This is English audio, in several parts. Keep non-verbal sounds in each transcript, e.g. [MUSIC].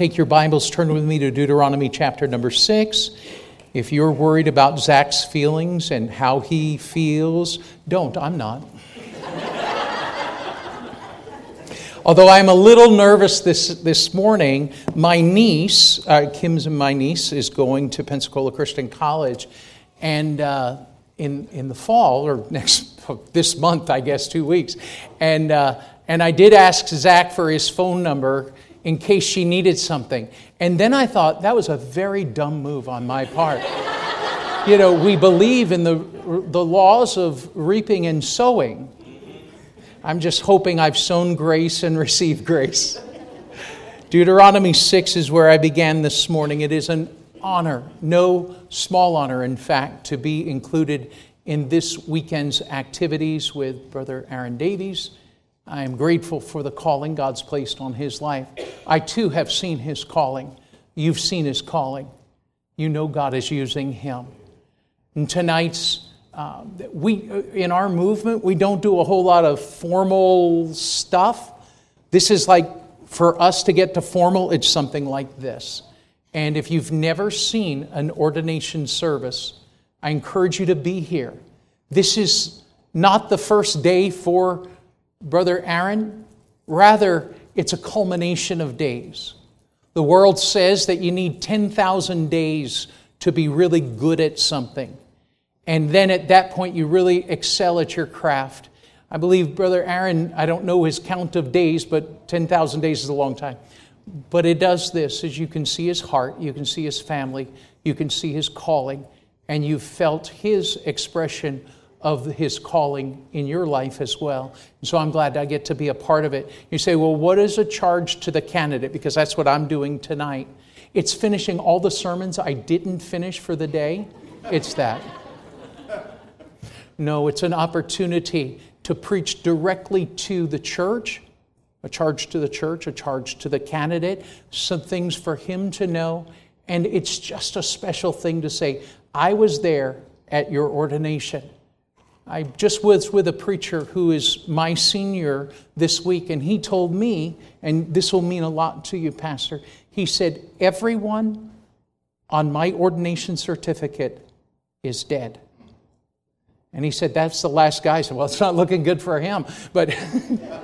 Take your Bibles, turn with me to Deuteronomy chapter number six. If you're worried about Zach's feelings and how he feels, don't. I'm not. [LAUGHS] Although I'm a little nervous this, this morning, my niece, uh, Kim's my niece, is going to Pensacola Christian College. And uh, in, in the fall, or next, [LAUGHS] this month, I guess, two weeks. And, uh, and I did ask Zach for his phone number in case she needed something. And then I thought that was a very dumb move on my part. you know, we believe in the, the laws of reaping and sowing. I'm just hoping I've sown grace and [LAUGHS] received grace. Deuteronomy 6 is where I began this morning. It is an honor, no small honor, in fact, to be included in this weekend's activities with Brother Aaron Davies I am grateful for the calling God's placed on his life. I too have seen his calling. You've seen his calling. You know God is using him. And tonight's, uh, we, in our movement, we don't do a whole lot of formal stuff. This is like, for us to get to formal, it's something like this. And if you've never seen an ordination service, I encourage you to be here. This is not the first day for Brother Aaron, rather, it's a culmination of days. The world says that you need 10,000 days to be really good at something. And then at that point, you really excel at your craft. I believe Brother Aaron, I don't know his count of days, but 10,000 days is a long time. But it does this as you can see his heart, you can see his family, you can see his calling, and you've felt his expression of his calling in your life as well. And so I'm glad I get to be a part of it. You say, well, what is a charge to the candidate? Because that's what I'm doing tonight. It's finishing all the sermons I didn't finish for the day. It's that. No, it's an opportunity to preach directly to the church, a charge to the church, a charge to the candidate, some things for him to know. And it's just a special thing to say, I was there at your ordination. I just was with a preacher who is my senior this week, and he told me, and this will mean a lot to you, Pastor. He said, Everyone on my ordination certificate is dead. And he said, That's the last guy. I said, Well, it's not looking good for him. But,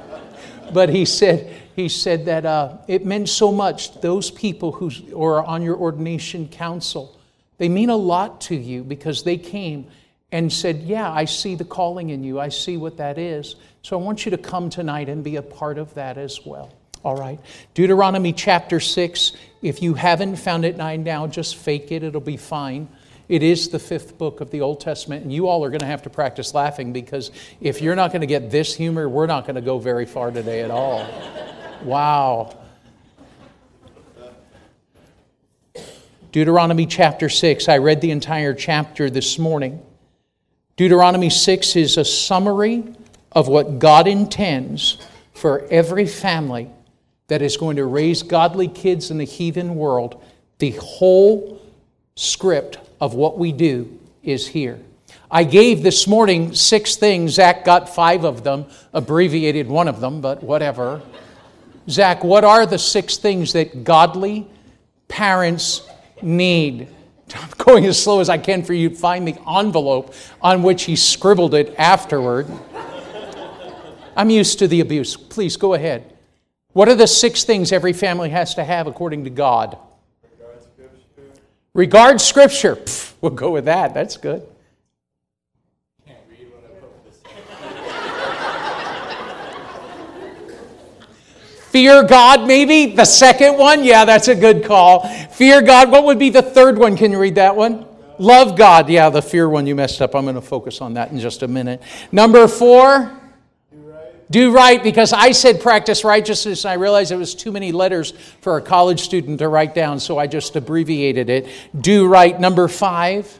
[LAUGHS] but he said, he said that uh, it meant so much. Those people who are on your ordination council, they mean a lot to you because they came and said, Yeah, I see the calling in you. I see what that is. So I want you to come tonight and be a part of that as well. All right. Deuteronomy chapter 6. If you haven't found it nine now, just fake it. It'll be fine. It is the fifth book of the Old Testament, and you all are going to have to practice laughing because if you're not going to get this humor, we're not going to go very far today at all. [LAUGHS] wow. Deuteronomy chapter 6. I read the entire chapter this morning. Deuteronomy 6 is a summary of what God intends for every family that is going to raise godly kids in the heathen world. The whole script of what we do is here. I gave this morning six things. Zach got five of them, abbreviated one of them, but whatever. Zach, what are the six things that godly parents need? I'm going as slow as I can for you to find the envelope on which he scribbled it afterward. I'm used to the abuse. Please go ahead. What are the six things every family has to have according to God? Regard Scripture. Regard Scripture. We'll go with that. That's good. Fear God, maybe? The second one? Yeah, that's a good call. Fear God. What would be the third one? Can you read that one? Love God. Yeah, the fear one you messed up. I'm going to focus on that in just a minute. Number four. Do right. Do right, because I said practice righteousness, and I realized it was too many letters for a college student to write down, so I just abbreviated it. Do right. Number five.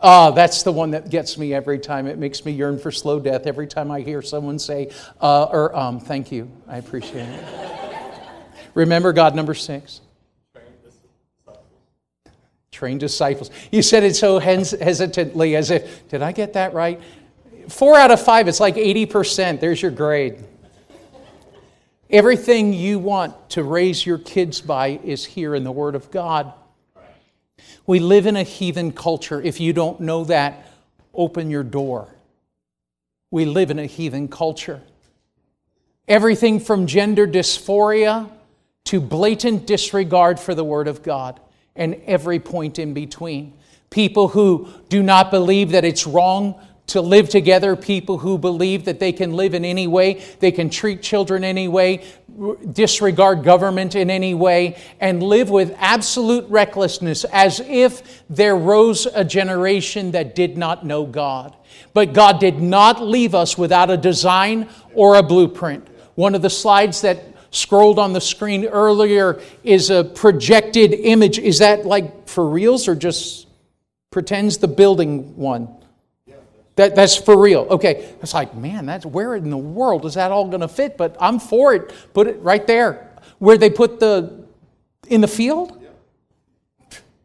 Ah, that's the one that gets me every time. It makes me yearn for slow death every time I hear someone say, uh, or um, thank you. I appreciate it. Remember God, number six. Train disciples. You said it so hesitantly as if, did I get that right? Four out of five, it's like 80%. There's your grade. Everything you want to raise your kids by is here in the Word of God. We live in a heathen culture. If you don't know that, open your door. We live in a heathen culture. Everything from gender dysphoria to blatant disregard for the Word of God and every point in between. People who do not believe that it's wrong to live together, people who believe that they can live in any way, they can treat children any way, disregard government in any way, and live with absolute recklessness as if there rose a generation that did not know God. But God did not leave us without a design or a blueprint. One of the slides that scrolled on the screen earlier is a projected image. Is that like for reals or just pretends the building one? That, that's for real. Okay. It's like, man, that's where in the world is that all going to fit? But I'm for it. Put it right there. Where they put the, in the field?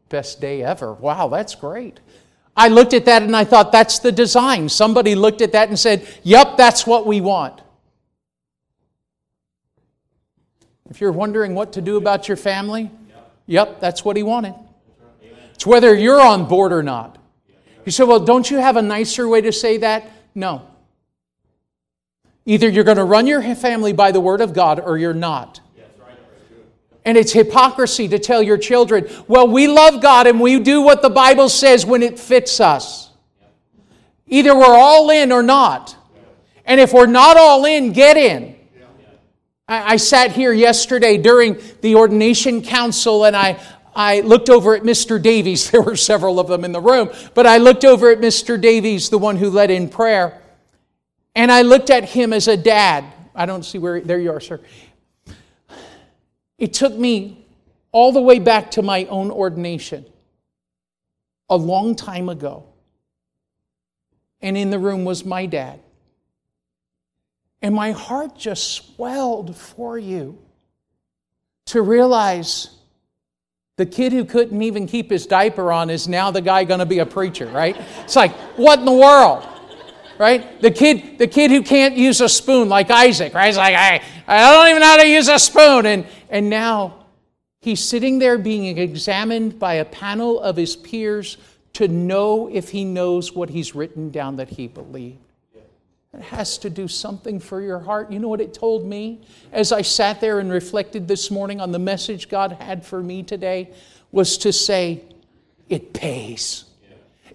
Best day ever. Wow, that's great. I looked at that and I thought, that's the design. Somebody looked at that and said, yep, that's what we want. If you're wondering what to do about your family, yep, that's what he wanted. It's whether you're on board or not. You say, well, don't you have a nicer way to say that? No. Either you're going to run your family by the Word of God or you're not. And it's hypocrisy to tell your children, well, we love God and we do what the Bible says when it fits us. Either we're all in or not. And if we're not all in, get in. I, sat here yesterday during the ordination council and I, I looked over at Mr. Davies. [LAUGHS] There were several of them in the room, but I looked over at Mr. Davies, the one who led in prayer, and I looked at him as a dad. I don't see where, there you are, sir. It took me all the way back to my own ordination a long time ago. And in the room was my dad. And my heart just swelled for you to realize the kid who couldn't even keep his diaper on is now the guy going to be a preacher, right? It's like, what in the world? Right? The kid, the kid who can't use a spoon like Isaac, right? He's like, I, I don't even know how to use a spoon. And, and now he's sitting there being examined by a panel of his peers to know if he knows what he's written down that he believed. It has to do something for your heart. You know what it told me as I sat there and reflected this morning on the message God had for me today was to say, it pays.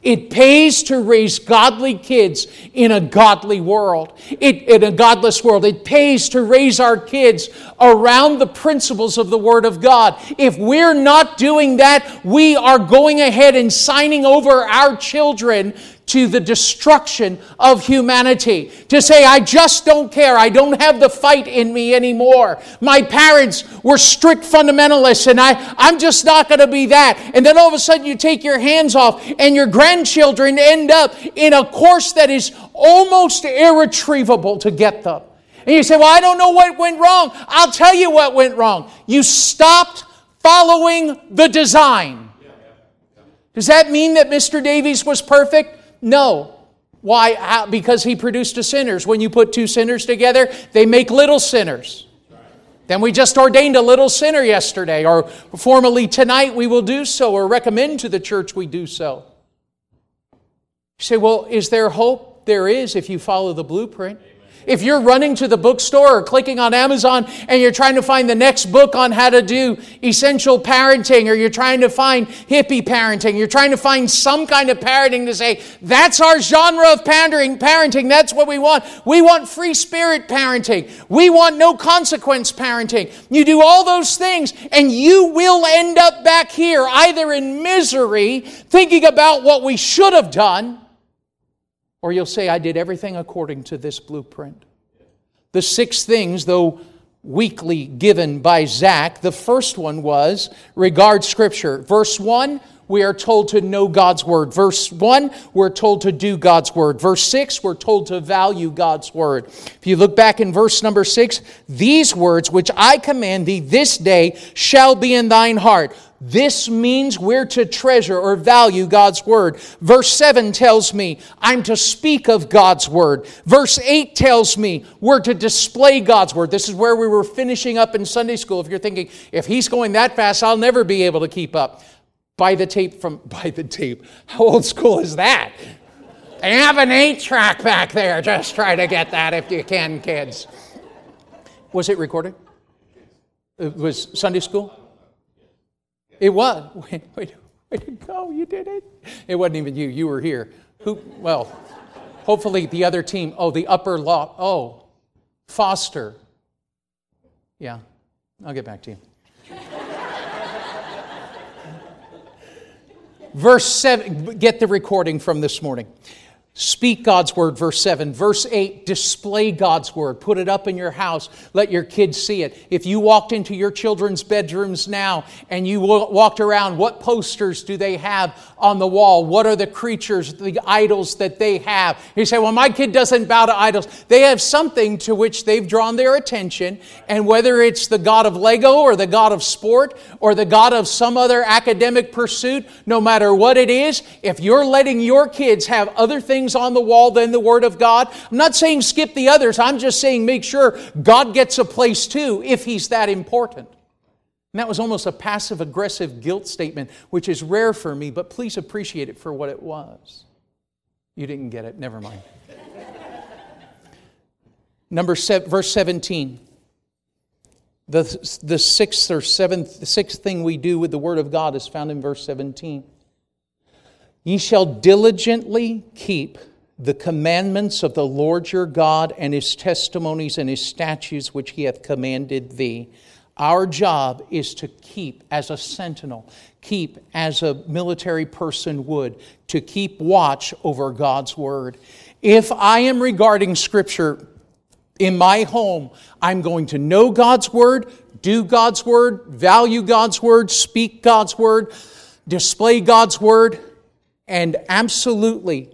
It pays to raise godly kids in a godly world, it, in a godless world. It pays to raise our kids around the principles of the Word of God. If we're not doing that, we are going ahead and signing over our children to the destruction of humanity. To say, I just don't care. I don't have the fight in me anymore. My parents were strict fundamentalists, and I, I'm just not going to be that. And then all of a sudden, you take your hands off, and your grandchildren end up in a course that is almost irretrievable to get them. And you say, Well, I don't know what went wrong. I'll tell you what went wrong. You stopped following the design. Does that mean that Mr. Davies was perfect? No. Why? How? Because he produced a sinners. When you put two sinners together, they make little sinners. Then we just ordained a little sinner yesterday, or formally tonight we will do so, or recommend to the church we do so. You say, well, is there hope? There is if you follow the blueprint. If you're running to the bookstore or clicking on Amazon and you're trying to find the next book on how to do essential parenting, or you're trying to find hippie parenting, you're trying to find some kind of parenting to say, that's our genre of parenting, parenting, that's what we want. We want free spirit parenting. We want no consequence parenting. You do all those things, and you will end up back here either in misery, thinking about what we should have done or you'll say, I did everything according to this blueprint. The six things, though weakly given by Zach, the first one was regard Scripture. Verse 1 we are told to know God's word. Verse 1, we're told to do God's word. Verse 6, we're told to value God's word. If you look back in verse number 6, these words which I command thee this day shall be in thine heart. This means we're to treasure or value God's word. Verse 7 tells me I'm to speak of God's word. Verse 8 tells me we're to display God's word. This is where we were finishing up in Sunday school. If you're thinking, if he's going that fast, I'll never be able to keep up. Buy the tape from, [LAUGHS] buy the tape. How old school is that? I have an eight track back there. Just try to get that if you can, kids. Was it recorded? It was Sunday school? It was. [LAUGHS] Wait, wait, way to go. You did it. It wasn't even you. You were here. Who, well, hopefully the other team. Oh, the upper law. Oh, Foster. Yeah, I'll get back to you. Verse 7, get the recording from this morning. Speak God's word, verse 7. Verse 8, display God's word. Put it up in your house. Let your kids see it. If you walked into your children's bedrooms now and you walked around, what posters do they have on the wall? What are the creatures, the idols that they have? You say, well, my kid doesn't bow to idols. They have something to which they've drawn their attention, and whether it's the God of Lego or the God of sport or the God of some other academic pursuit, no matter what it is, if you're letting your kids have other things things on the wall than the Word of God. I'm not saying skip the others, I'm just saying make sure God gets a place too if He's that important. And that was almost a passive aggressive guilt statement, which is rare for me, but please appreciate it for what it was. You didn't get it, never mind. Number seven, verse 17. The, the sixth or seventh, the sixth thing we do with the Word of God is found in verse 17. Ye shall diligently keep the commandments of the Lord your God and his testimonies and his statutes which he hath commanded thee. Our job is to keep as a sentinel, keep as a military person would, to keep watch over God's word. If I am regarding Scripture in my home, I'm going to know God's word, do God's word, value God's word, speak God's word, display God's word and absolutely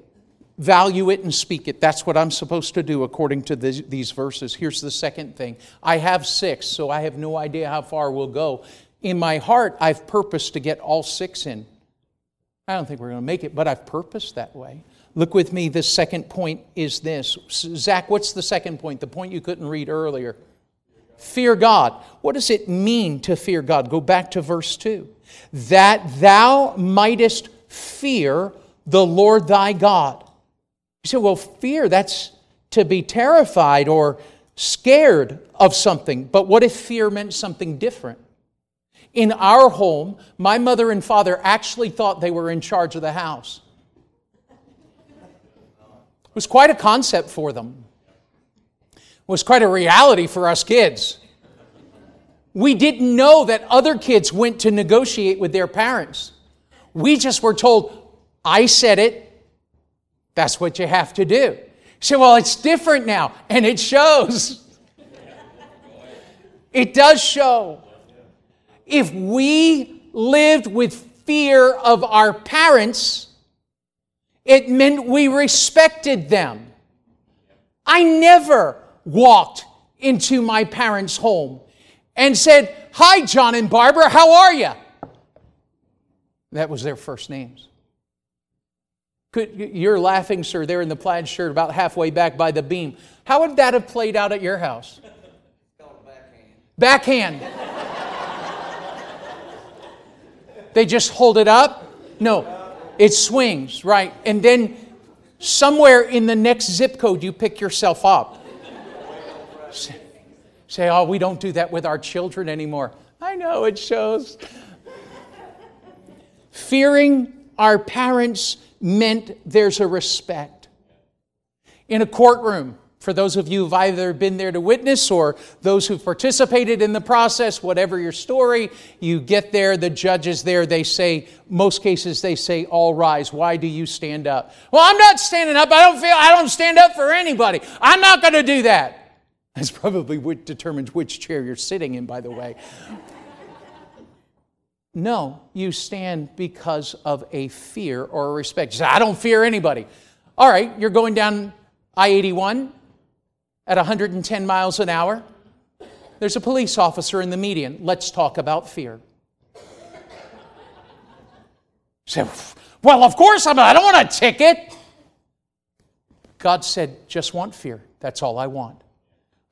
value it and speak it. That's what I'm supposed to do according to these verses. Here's the second thing I have six, so I have no idea how far we'll go. In my heart, I've purposed to get all six in. I don't think we're going to make it, but I've purposed that way. Look with me, the second point is this. Zach, what's the second point? The point you couldn't read earlier. Fear God. What does it mean to fear God? Go back to verse 2. That thou mightest fear the Lord thy God. You say, well, fear, that's to be terrified or scared of something. But what if fear meant something different? In our home, my mother and father actually thought they were in charge of the house. It was quite a concept for them. It was quite a reality for us kids. We didn't know that other kids went to negotiate with their parents. We just were told, I said it, that's what you have to do. Say, well, it's different now, and it shows. It does show. If we lived with fear of our parents, it meant we respected them. I never walked into my parents' home and said, Hi, John and Barbara, how are you? That was their first names. Could, you're laughing, sir, there in the plaid shirt about halfway back by the beam. How would that have played out at your house? Backhand. they just hold it up? No, it swings, right? And then somewhere in the next zip code, you pick yourself up. Say, oh, we don't do that with our children anymore. I know it shows. Fearing our parents meant there's a respect. In a courtroom, for those of you who've either been there to witness or those who've participated in the process, whatever your story, you get there, the judge is there, they say, most cases they say, all rise. Why do you stand up? Well, I'm not standing up. I don't feel, I don't stand up for anybody. I'm not going to do that. That's probably what determines which chair you're sitting in, by the way. No, you stand because of a fear or a respect. You say, I don't fear anybody. All right, you're going down I 81 at 110 miles an hour. There's a police officer in the median. Let's talk about fear. say, well, of course I'm, I don't want a ticket. God said, just want fear. That's all I want.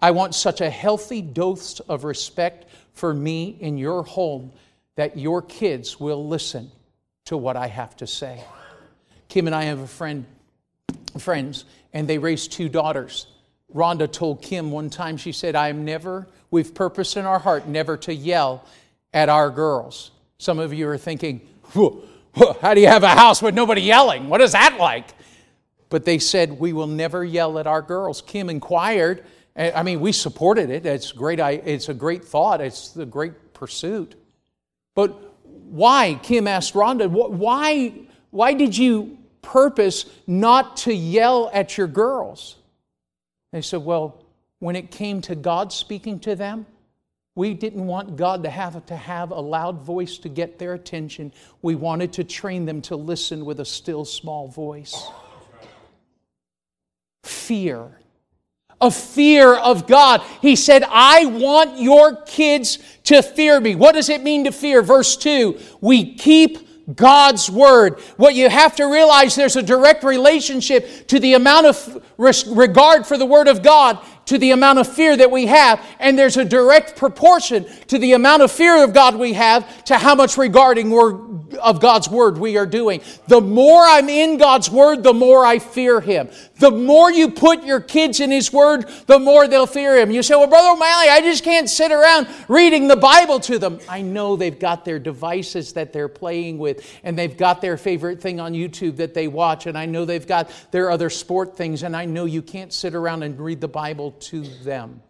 I want such a healthy dose of respect for me in your home that your kids will listen to what I have to say. Kim and I have a friend, friends, and they raised two daughters. Rhonda told Kim one time, she said, I am never, we've purpose in our heart never to yell at our girls. Some of you are thinking, how do you have a house with nobody yelling? What is that like? But they said, we will never yell at our girls. Kim inquired, I mean, we supported it. It's great. It's a great thought. It's a great pursuit. But why? Kim asked Rhonda, why, why did you purpose not to yell at your girls? They said, well, when it came to God speaking to them, we didn't want God to have to have a loud voice to get their attention. We wanted to train them to listen with a still small voice. Fear. A fear of God. He said, I want your kids to fear me. What does it mean to fear? Verse 2 We keep God's Word. What you have to realize there's a direct relationship to the amount of regard for the Word of God to the amount of fear that we have, and there's a direct proportion to the amount of fear of God we have to how much regarding of God's Word we are doing. The more I'm in God's Word, the more I fear Him. The more you put your kids in His Word, the more they'll fear Him. You say, Well, Brother O'Malley, I just can't sit around reading the Bible to them. I know they've got their devices that they're playing with, and they've got their favorite thing on YouTube that they watch, and I know they've got their other sport things, and I know you can't sit around and read the Bible to them.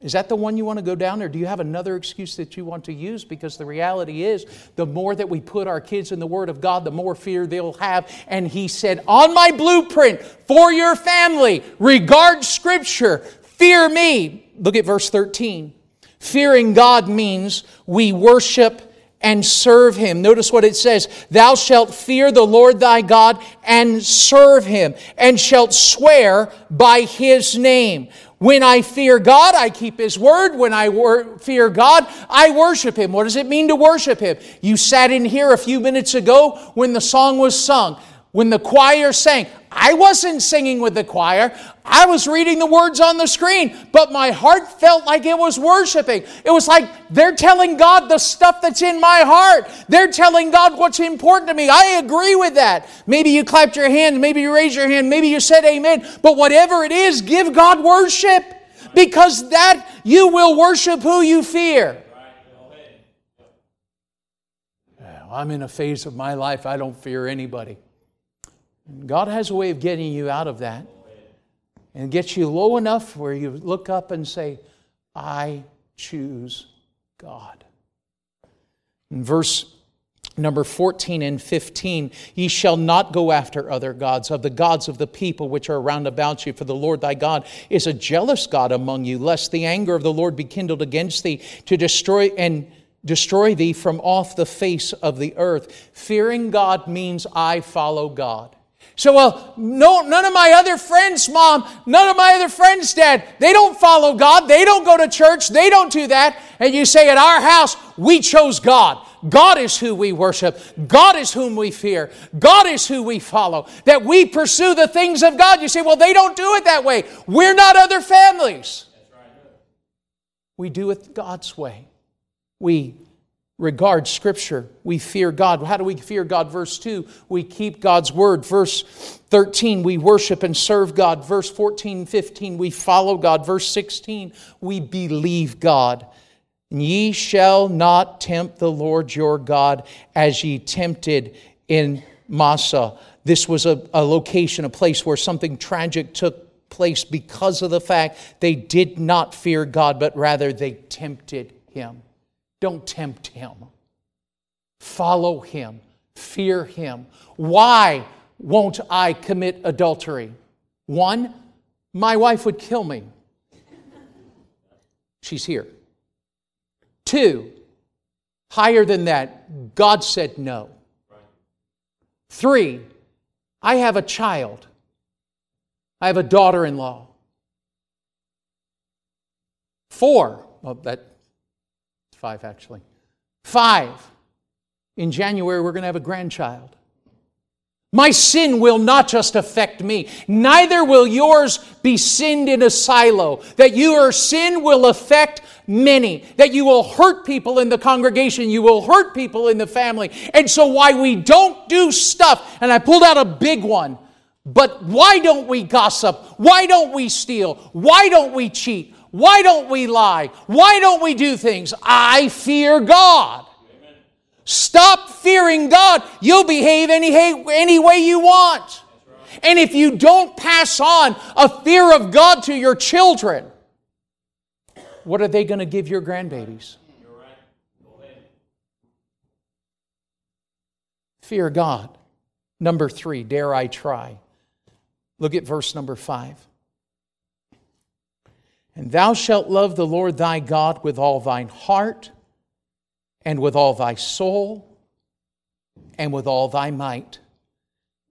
Is that the one you want to go down, or do you have another excuse that you want to use? Because the reality is, the more that we put our kids in the Word of God, the more fear they'll have. And He said, On my blueprint for your family, regard Scripture, fear me. Look at verse 13. Fearing God means we worship and serve him. Notice what it says Thou shalt fear the Lord thy God and serve him, and shalt swear by his name. When I fear God, I keep His word. When I wor- fear God, I worship Him. What does it mean to worship Him? You sat in here a few minutes ago when the song was sung. When the choir sang, I wasn't singing with the choir. I was reading the words on the screen, but my heart felt like it was worshiping. It was like they're telling God the stuff that's in my heart. They're telling God what's important to me. I agree with that. Maybe you clapped your hand, maybe you raised your hand, maybe you said amen, but whatever it is, give God worship because that you will worship who you fear. I'm in a phase of my life I don't fear anybody. God has a way of getting you out of that and gets you low enough where you look up and say, I choose God. In verse number 14 and 15 ye shall not go after other gods of the gods of the people which are round about you for the lord thy god is a jealous god among you lest the anger of the lord be kindled against thee to destroy and destroy thee from off the face of the earth fearing god means i follow god so, well, no, none of my other friends, mom, none of my other friends, dad, they don't follow God. They don't go to church. They don't do that. And you say, at our house, we chose God. God is who we worship. God is whom we fear. God is who we follow. That we pursue the things of God. You say, well, they don't do it that way. We're not other families. We do it God's way. We regard Scripture. We fear God. How do we fear God? Verse 2, we keep God's word. Verse 13, we worship and serve God. Verse 14, 15, we follow God. Verse 16, we believe God. Ye shall not tempt the Lord your God as ye tempted in Massah. This was a, a location, a place where something tragic took place because of the fact they did not fear God, but rather they tempted him. Don't tempt him. Follow him. Fear him. Why won't I commit adultery? One, my wife would kill me. She's here. Two, higher than that, God said no. Three, I have a child. I have a daughter in law. Four, well, that's five actually. Five, in January, we're going to have a grandchild. My sin will not just affect me, neither will yours be sinned in a silo. That your sin will affect many, that you will hurt people in the congregation, you will hurt people in the family. And so, why we don't do stuff, and I pulled out a big one, but why don't we gossip? Why don't we steal? Why don't we cheat? Why don't we lie? Why don't we do things? I fear God. Stop fearing God. You'll behave any, any way you want. And if you don't pass on a fear of God to your children, what are they going to give your grandbabies? Fear God. Number three, dare I try? Look at verse number five. And thou shalt love the Lord thy God with all thine heart and with all thy soul and with all thy might.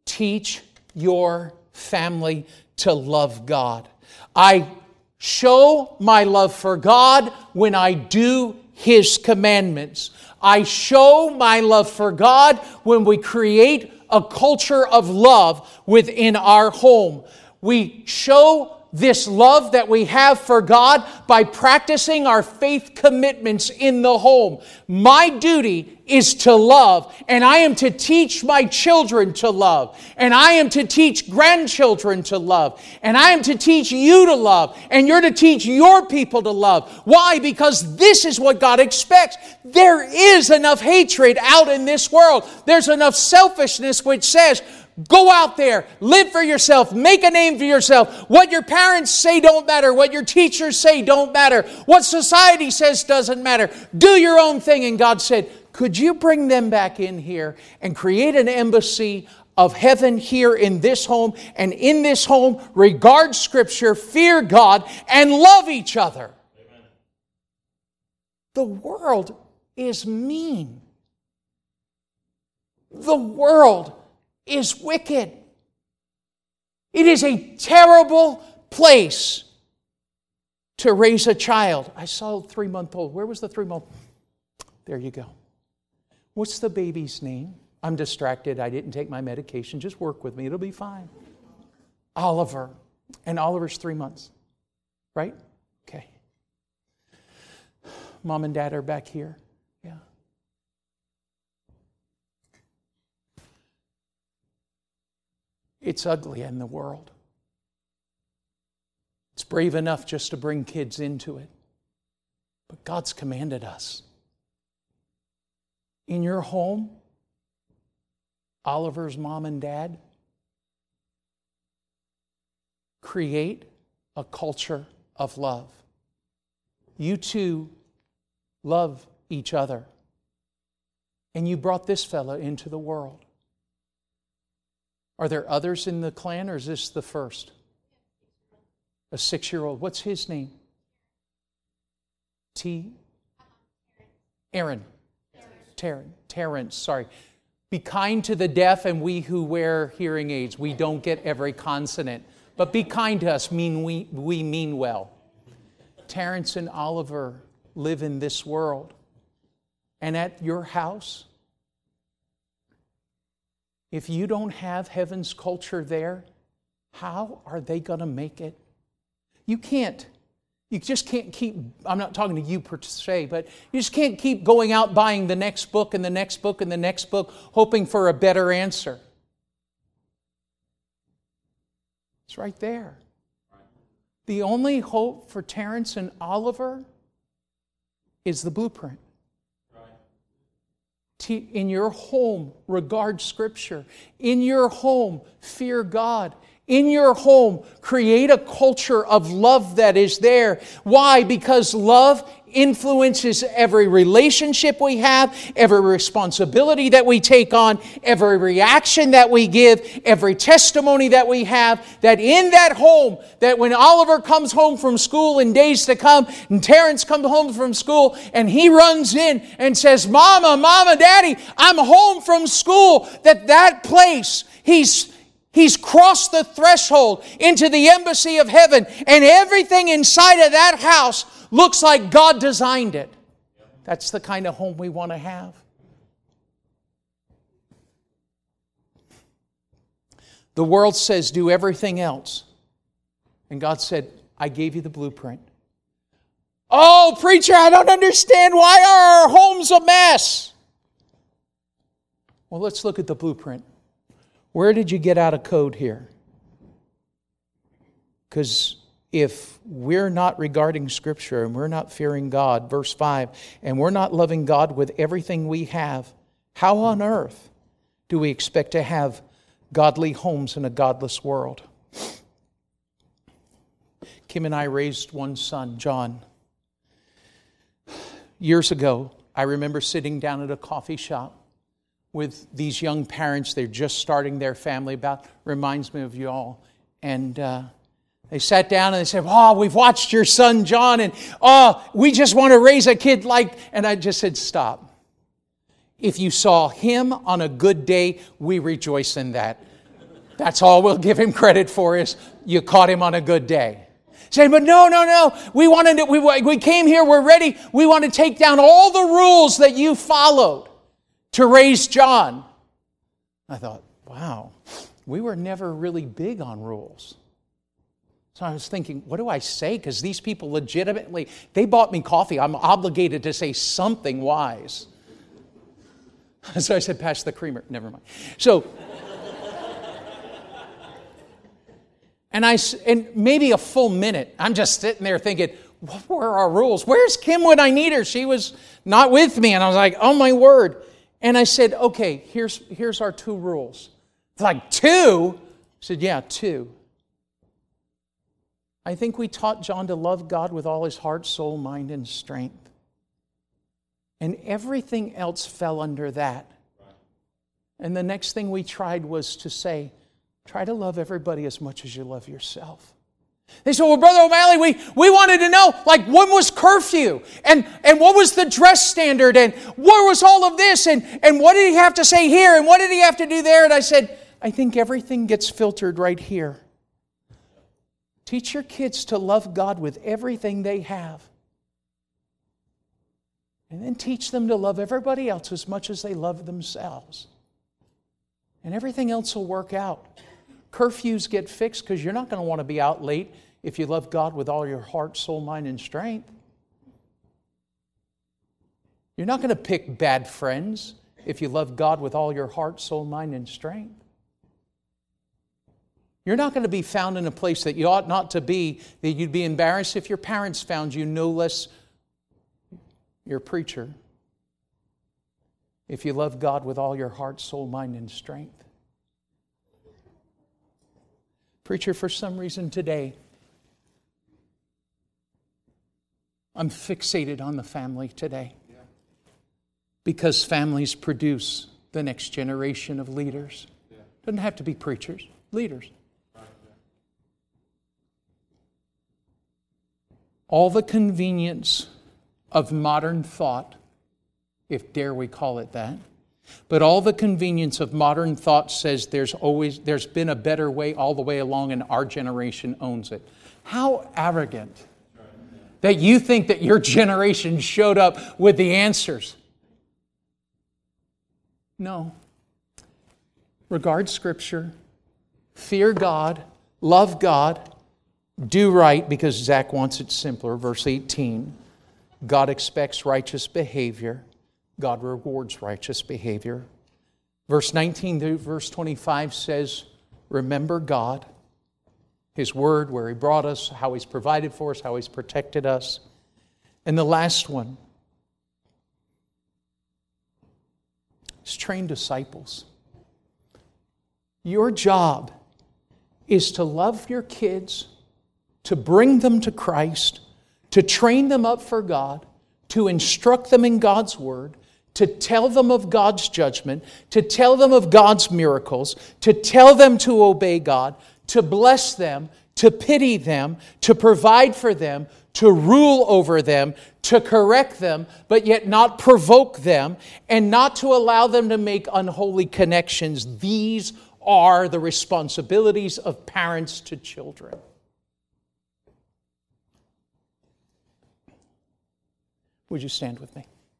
Teach your family to love God. I show my love for God when I do His commandments. I show my love for God when we create a culture of love within our home. We show this love that we have for God by practicing our faith commitments in the home. My duty is to love, and I am to teach my children to love, and I am to teach grandchildren to love, and I am to teach you to love, and you're to teach your people to love. Why? Because this is what God expects. There is enough hatred out in this world, there's enough selfishness which says, Go out there, live for yourself, make a name for yourself. What your parents say don't matter, what your teachers say don't matter, what society says doesn't matter. Do your own thing. And God said, Could you bring them back in here and create an embassy of heaven here in this home? And in this home, regard Scripture, fear God, and love each other. Amen. The world is mean. The world is wicked. It is a terrible place to raise a child. I saw a three month old. Where was the three month? There you go. What's the baby's name? I'm distracted. I didn't take my medication. Just work with me. It'll be fine. Oliver. And Oliver's three months, right? Okay. Mom and dad are back here. It's ugly in the world. It's brave enough just to bring kids into it. But God's commanded us. In your home, Oliver's mom and dad, create a culture of love. You two love each other. And you brought this fellow into the world. Are there others in the clan, or is this the first? A six year old. What's his name? T. Aaron. Terrence. Terrence, sorry. Be kind to the deaf and we who wear hearing aids. We don't get every consonant. But be kind to us, mean we, we mean well. Terrence and Oliver live in this world. And at your house, if you don't have heaven's culture there, how are they going to make it? You can't. You just can't keep, I'm not talking to you per se, but you just can't keep going out buying the next book and the next book and the next book, hoping for a better answer. It's right there. The only hope for Terrence and Oliver is the blueprint in your home, regard Scripture. In your home, fear God. In your home, create a culture of love that is there. Why? Because love influences every relationship we have, every responsibility that we take on, every reaction that we give, every testimony that we have. That in that home, that when Oliver comes home from school in days to come, and Terrence comes home from school, and he runs in and says, Mama, Mama, Daddy, I'm home from school, that that place, he's He's crossed the threshold into the embassy of heaven, and everything inside of that house looks like God designed it. That's the kind of home we want to have. The world says, do everything else. And God said, I gave you the blueprint. Oh, preacher, I don't understand. Why are our homes a mess? Well, let's look at the blueprint. Where did you get out of code here? Because if we're not regarding Scripture and we're not fearing God, verse 5, and we're not loving God with everything we have, how on earth do we expect to have godly homes in a godless world? Kim and I raised one son, John. Years ago, I remember sitting down at a coffee shop with these young parents. They're just starting their family. About reminds me of you all. And uh, they sat down and they said, "Oh, we've watched your son John, and oh, we just want to raise a kid like." And I just said, "Stop. If you saw him on a good day, we rejoice in that. That's all we'll give him credit for is you caught him on a good day." Say, but no, no, no. We wanted to, we, we came here, we're ready. We want to take down all the rules that you followed to raise John. I thought, wow, we were never really big on rules. So I was thinking, what do I say? Because these people legitimately, they bought me coffee. I'm obligated to say something wise. [LAUGHS] So I said, pass the creamer. Never mind. So, and I, and maybe a full minute, I'm just sitting there thinking, what were our rules? Where's Kim when I need her? She was not with me. And I was like, oh my word. And I said, okay, here's, here's our two rules. Like, two? I said, yeah, two. I think we taught John to love God with all his heart, soul, mind, and strength. And everything else fell under that. And the next thing we tried was to say, try to love everybody as much as you love yourself. They said, Well, Brother O'Malley, we, we wanted to know, like, when was curfew? And, and what was the dress standard? And where was all of this? And, and what did he have to say here? And what did he have to do there? And I said, I think everything gets filtered right here. Teach your kids to love God with everything they have. And then teach them to love everybody else as much as they love themselves. And everything else will work out. Curfews get fixed because you're not going to want to be out late if you love God with all your heart, soul, mind, and strength. You're not going to pick bad friends if you love God with all your heart, soul, mind, and strength. You're not going to be found in a place that you ought not to be, that you'd be embarrassed if your parents found you, no less your preacher, if you love God with all your heart, soul, mind, and strength. Preacher, for some reason today, I'm fixated on the family today because families produce the next generation of leaders. Doesn't have to be preachers, leaders. All the convenience of modern thought, if dare we call it that, but all the convenience of modern thought says there's always there's been a better way all the way along and our generation owns it. How arrogant that you think that your generation showed up with the answers. No. Regard scripture, fear God, love God, do right because Zach wants it simpler. Verse 18 God expects righteous behavior. God rewards righteous behavior. Verse 19 through verse 25 says, Remember God, His Word, where He brought us, how He's provided for us, how He's protected us. And the last one is train disciples. Your job is to love your kids, to bring them to Christ, to train them up for God, to instruct them in God's word, to tell them of God's judgment, to tell them of God's miracles, to tell them to obey God, to bless them, to pity them, to provide for them, to rule over them, to correct them, but yet not provoke them, and not to allow them to make unholy connections. These are the responsibilities of parents to children. Would you stand with me?